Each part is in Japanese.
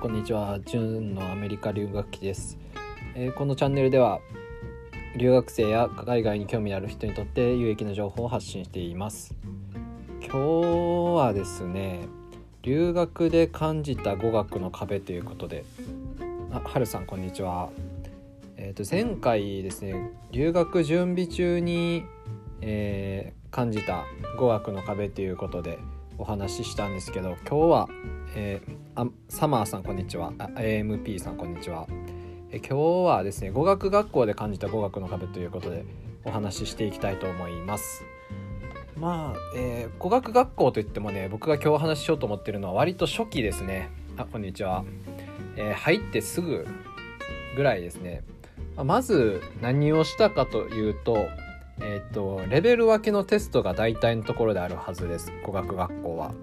こんにちは。ジュンのアメリカ留学期です、えー、このチャンネルでは留学生や海外に興味ある人にとって有益な情報を発信しています。今日はですね留学で感じた語学の壁ということで。あはるさんこんにちは。えー、と前回ですね留学準備中に、えー、感じた語学の壁ということでお話ししたんですけど今日は、えー、あサマーさんこんにちは。AMP さんこんにちは、え今日はですね語学学校で感じた語学の壁ということでお話ししていきたいと思います。まあ、えー、語学学校といってもね僕が今日お話ししようと思ってるのは割と初期ですね。あこんにちは、えー、入ってすぐぐらいですね。まず何をしたかというとえっ、ー、とレベル分けのテストが大体のところであるはずです。語学学校は。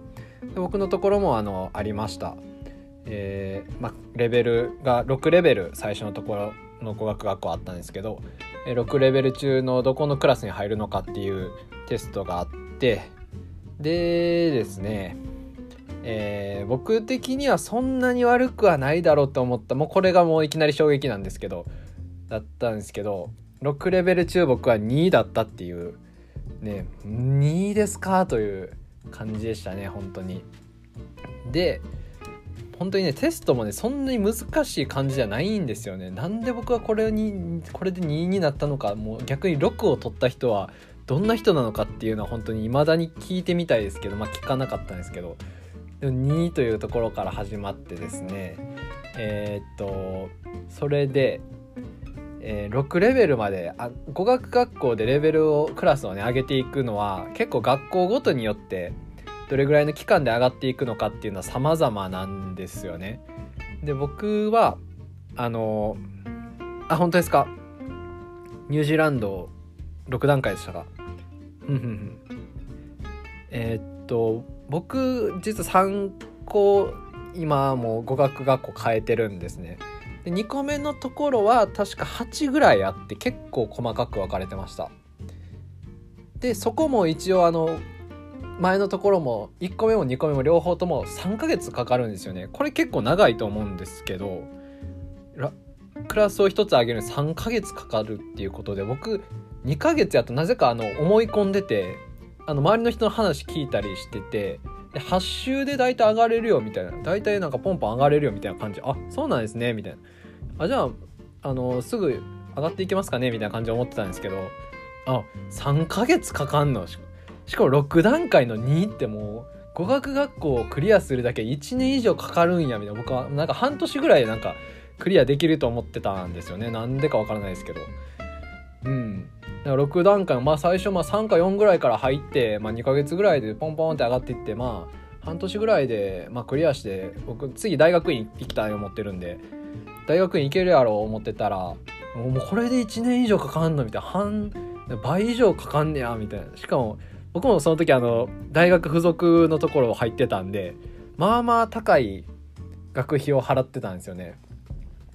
で僕のところもあのありました。えー、まレベルが6レベル最初のところの語学学校あったんですけど6レベル中のどこのクラスに入るのかっていうテストがあってでですねえー、僕的にはそんなに悪くはないだろうと思った。もうこれがもういきなり衝撃なんですけどだったんですけど6レベル中僕は2位だったっていうね2位ですかという感じでしたね本当に。で本当にねテストもねそんなに難しい感じじゃないんですよね。なんで僕はこれにこれで2位になったのかもう逆に6を取った人はどんな人なのかっていうのは本当に未だに聞いてみたいですけどまあ聞かなかったんですけど。でも2位というところから始まってですね。えー、っとそれでえー、6レベルまであ語学学校でレベルをクラスをね上げていくのは結構学校ごとによってどれぐらいの期間で上がっていくのかっていうのは様々なんですよね。で僕はあのあ本当ですか？ニュージーランド6段階でしたか？えっと僕実は3個今もう語学学校変えてるんですね。で2個目のところは確か8ぐらいあって結構細かく分かれてました。でそこも一応あの前のところも1個目も2個目も両方とも3ヶ月かかるんですよね。これ結構長いと思うんですけどクラスを1つ上げるのに3ヶ月かかるっていうことで僕2ヶ月やとなぜかあの思い込んでてあの周りの人の話聞いたりしててで8週で大体上がれるよみたいな。大体なんかポンポン上がれるよみたいな感じ。あそうなんですねみたいな。あじゃああのすぐ上がっていけますかねみたいな感じで思ってたんですけど。あ3ヶ月かかんの。しかも6段階の2ってもう語学学校をクリアするだけ1年以上かかるんやみたいな。僕はなんか半年ぐらいなんかクリアできると思ってたんですよね。なんでかわからないですけど。うん。6段階まあ最初まあ3か4ぐらいから入って、まあ、2ヶ月ぐらいでポンポンって上がっていってまあ半年ぐらいで、まあ、クリアして僕次大学院行きたい思ってるんで大学院行けるやろう思ってたらもうこれで1年以上かかんの？みたいな半倍以上かかんねやみたいなしかも僕もその時あの大学付属のところ入ってたんでまあまあ高い学費を払ってたんですよね。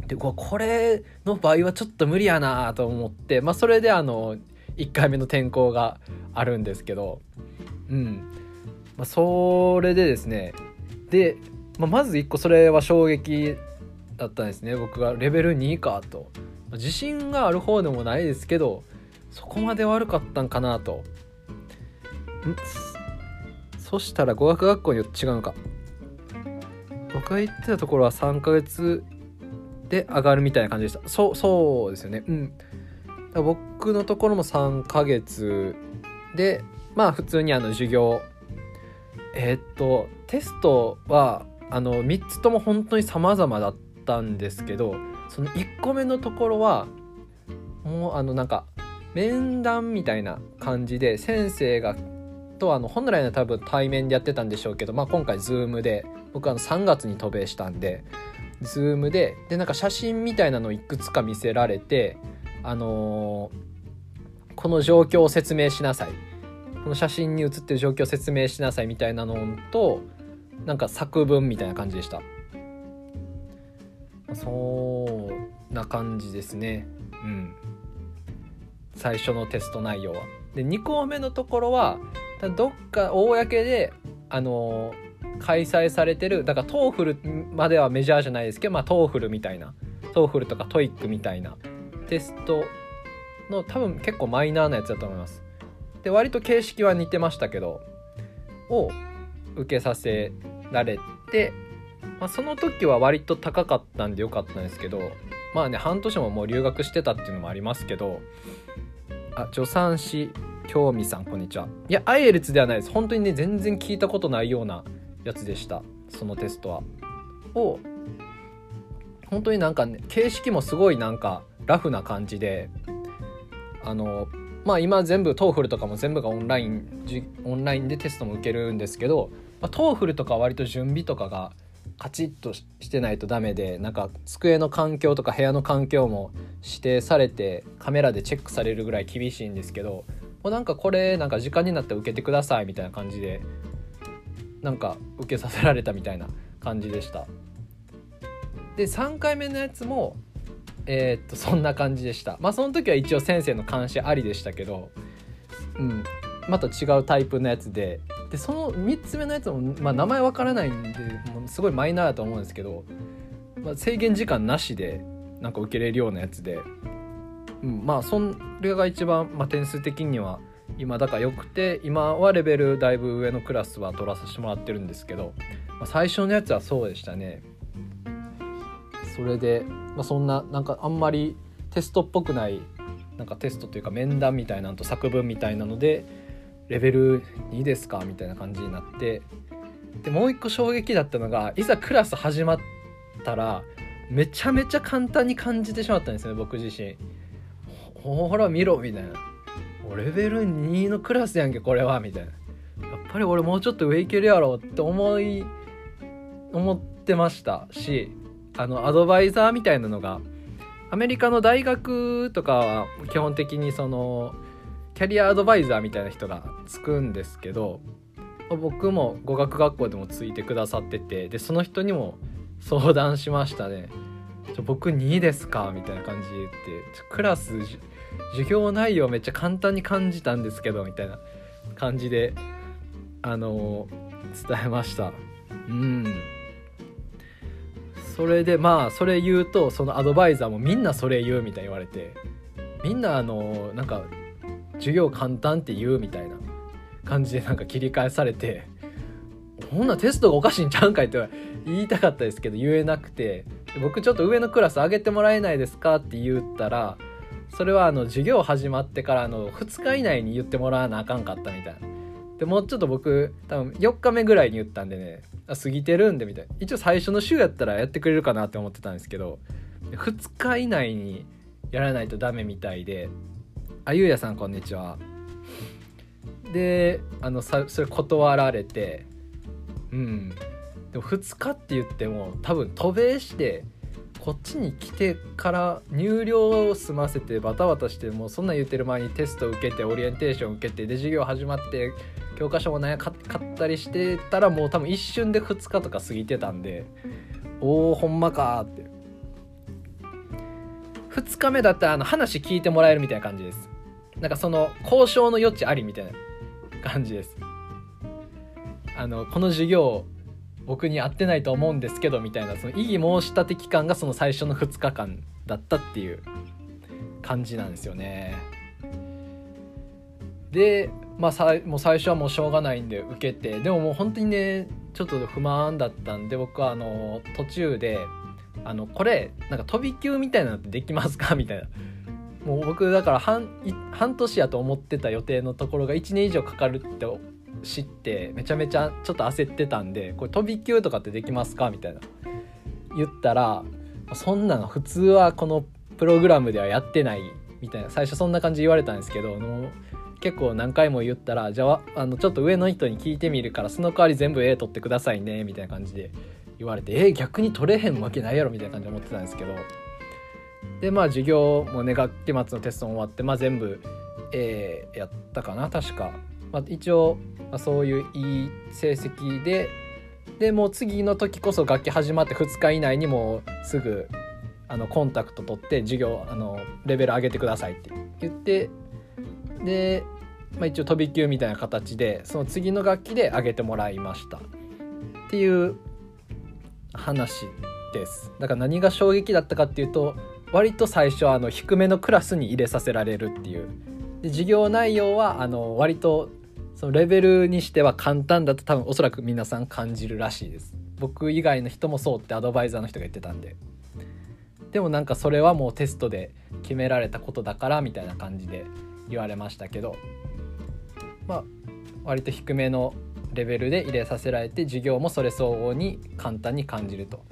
でこれの場合はちょっと無理やなと思ってまあそれであの1回目の転校があるんですけどうん、まあ、それでですねで、まあ、まず1個それは衝撃だったんですね。僕がレベル2かと。自信がある方でもないですけどそこまで悪かったんかなと。そしたら語学学校によって違うのか。僕が行ってたところは3ヶ月で上がるみたいな感じでした。そうそうですよね。うん。僕のところも3ヶ月でまあ普通にあの授業。えー、っとテストはあの3つとも本当に様々だったんですけどその1個目のところはもうあのなんか面談みたいな感じで先生がとあの本来の多分対面でやってたんでしょうけど、まあ、今回 Zoom で僕あの3月に渡米したんで Zoom ででなんか写真みたいなのをいくつか見せられてあのー、この状況を説明しなさい。この写真に写ってる状況を説明しなさいみたいなのとなんか作文みたいな感じでした。そうな感じですね。うん。最初のテスト内容は。で2項目のところはどっか公であの開催されてるだから TOEFLまではメジャーじゃないですけどまあ TOEFLみたいな TOEFLとか TOEICみたいなテストの多分結構マイナーなやつだと思います。で割と形式は似てましたけどを受けさせられて、まあ、その時は割と高かったんでよかったんですけどまあね半年ももう留学してたっていうのもありますけどあ助産師興味さんこんにちは。いや IELTS ではないです。本当にね全然聞いたことないようなやつでした。そのテストは。を本当になんか、ね、形式もすごいなんかラフな感じであのまあ今全部 TOEFLとかも全部がオンラインオンラインでテストも受けるんですけど、まあ、 TOEFLとか割と準備とかがカチッとしてないとダメでなんか机の環境とか部屋の環境も指定されてカメラでチェックされるぐらい厳しいんですけどもうなんかこれなんか時間になって受けてくださいみたいな感じでなんか受けさせられたみたいな感じでした。で3回目のやつもえー、っとそんな感じでした。まあその時は一応先生の監視ありでしたけどうん。また違うタイプのやつで。でその3つ目のやつも、まあ、名前わからないんでもうすごいマイナーだと思うんですけど、まあ、制限時間なしでなんか受けれるようなやつで、うん、まあそれが一番、まあ、点数的には今だから良くて今はレベルだいぶ上のクラスは取らさせてもらってるんですけど、まあ、最初のやつはそうでしたね。それで、まあ、そんななんかあんまりテストっぽくないなんかテストというか面談みたいなのと作文みたいなのでレベル2ですかみたいな感じになってでもう一個衝撃だったのがいざクラス始まったらめちゃめちゃ簡単に感じてしまったんですね僕自身。ほら見ろみたいな。レベル2のクラスやんけこれはみたいなやっぱり俺もうちょっと上いけるやろって思い思ってましたしあのアドバイザーみたいなのがアメリカの大学とかは基本的にそのキャリアアドバイザーみたいな人がつくんですけど僕も語学学校でもついてくださっててでその人にも相談しましたね「僕2位ですか?」みたいな感じで言ってクラス授業内容めっちゃ簡単に感じたんですけどみたいな感じであの伝えました。うん。それでまあそれ言うとそのアドバイザーもみんなそれ言うみたいに言われてみんなあのなんか授業簡単って言うみたいな感じでなんか切り返されてほんなテストがおかしいんちゃうんかいって言いたかったですけど言えなくて僕ちょっと上のクラス上げてもらえないですかって言ったらそれはあの授業始まってからの2日以内に言ってもらわなあかんかったみたいな。でもうちょっと僕多分4日目ぐらいに言ったんでね。あ過ぎてるんでみたいな。一応最初の週やったらやってくれるかなって思ってたんですけど。2日以内にやらないとダメみたいで。あゆうやさんこんにちは。であのさそれ断られて。うん。でも2日って言っても多分渡米してこっちに来てから入寮を済ませてバタバタしてもうそんなん言ってる前にテスト受けてオリエンテーション受けてで授業始まって教科書もね買ったりしてたらもう多分一瞬で2日とか過ぎてたんで。おおほんまかって。2日目だったらあの話聞いてもらえるみたいな感じです。なんかその交渉の余地ありみたいな感じです。あのこの授業僕に合ってないと思うんですけどみたいなその異議申し立て期間がその最初の2日間だったっていう感じなんですよね。でまあさもう最初はもうしょうがないんで受けてでももう本当にねちょっと不満だったんで僕はあの途中であのこれなんか飛び級みたいなのってできますか？みたいな。もう僕だから半半年やと思ってた予定のところが1年以上かかるって知ってめちゃめちゃちょっと焦ってたんでこれ飛び級とかってできますかみたいな。言ったらそんなの普通はこのプログラムではやってないみたいな。最初そんな感じ言われたんですけど結構何回も言ったらじゃああのちょっと上の人に聞いてみるからその代わり全部 A 取ってくださいねみたいな感じで言われてえー、逆に取れへんわけないやろみたいな感じで思ってたんですけど。でまあ授業もね学期末のテストも終わってまあ全部 A やったかな確か、まあ、一応、まあ、そういういい成績ででもう次の時こそ学期始まって2日以内にもすぐあのコンタクト取って授業あのレベル上げてくださいって言ってで、まあ、一応飛び級みたいな形でその次の学期で上げてもらいました。っっていう話ですだから何が衝撃だったかっていうと割と最初あの低めのクラスに入れさせられるっていうで授業内容はあの割とそのレベルにしては簡単だと多分おそらく皆さん感じるらしいです。僕以外の人もそうってアドバイザーの人が言ってたんで。でもなんかそれはもうテストで決められたことだからみたいな感じで言われましたけど。まあ割と低めのレベルで入れさせられて授業もそれ相応に簡単に感じると。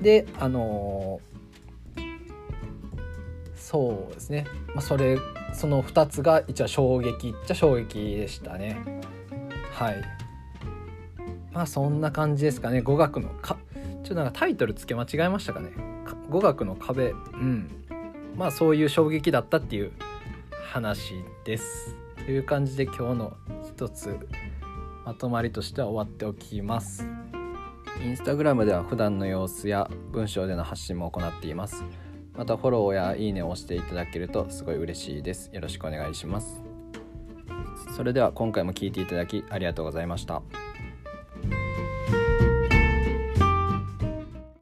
であのー、そうですね、まあ、それその2つが一応衝撃っちゃ衝撃でしたね。はい。まあそんな感じですかね。語学のかちょっとなんかタイトル付け間違えましたかね。語学の壁。うん。まあそういう衝撃だったっていう話です。という感じで今日の一つまとまりとしては終わっておきます。インスタグラムでは普段の様子や文章での発信も行っています。またフォローやいいねを押していただけるとすごい嬉しいですよろしくお願いしますそれでは今回も聴いていただきありがとうございました。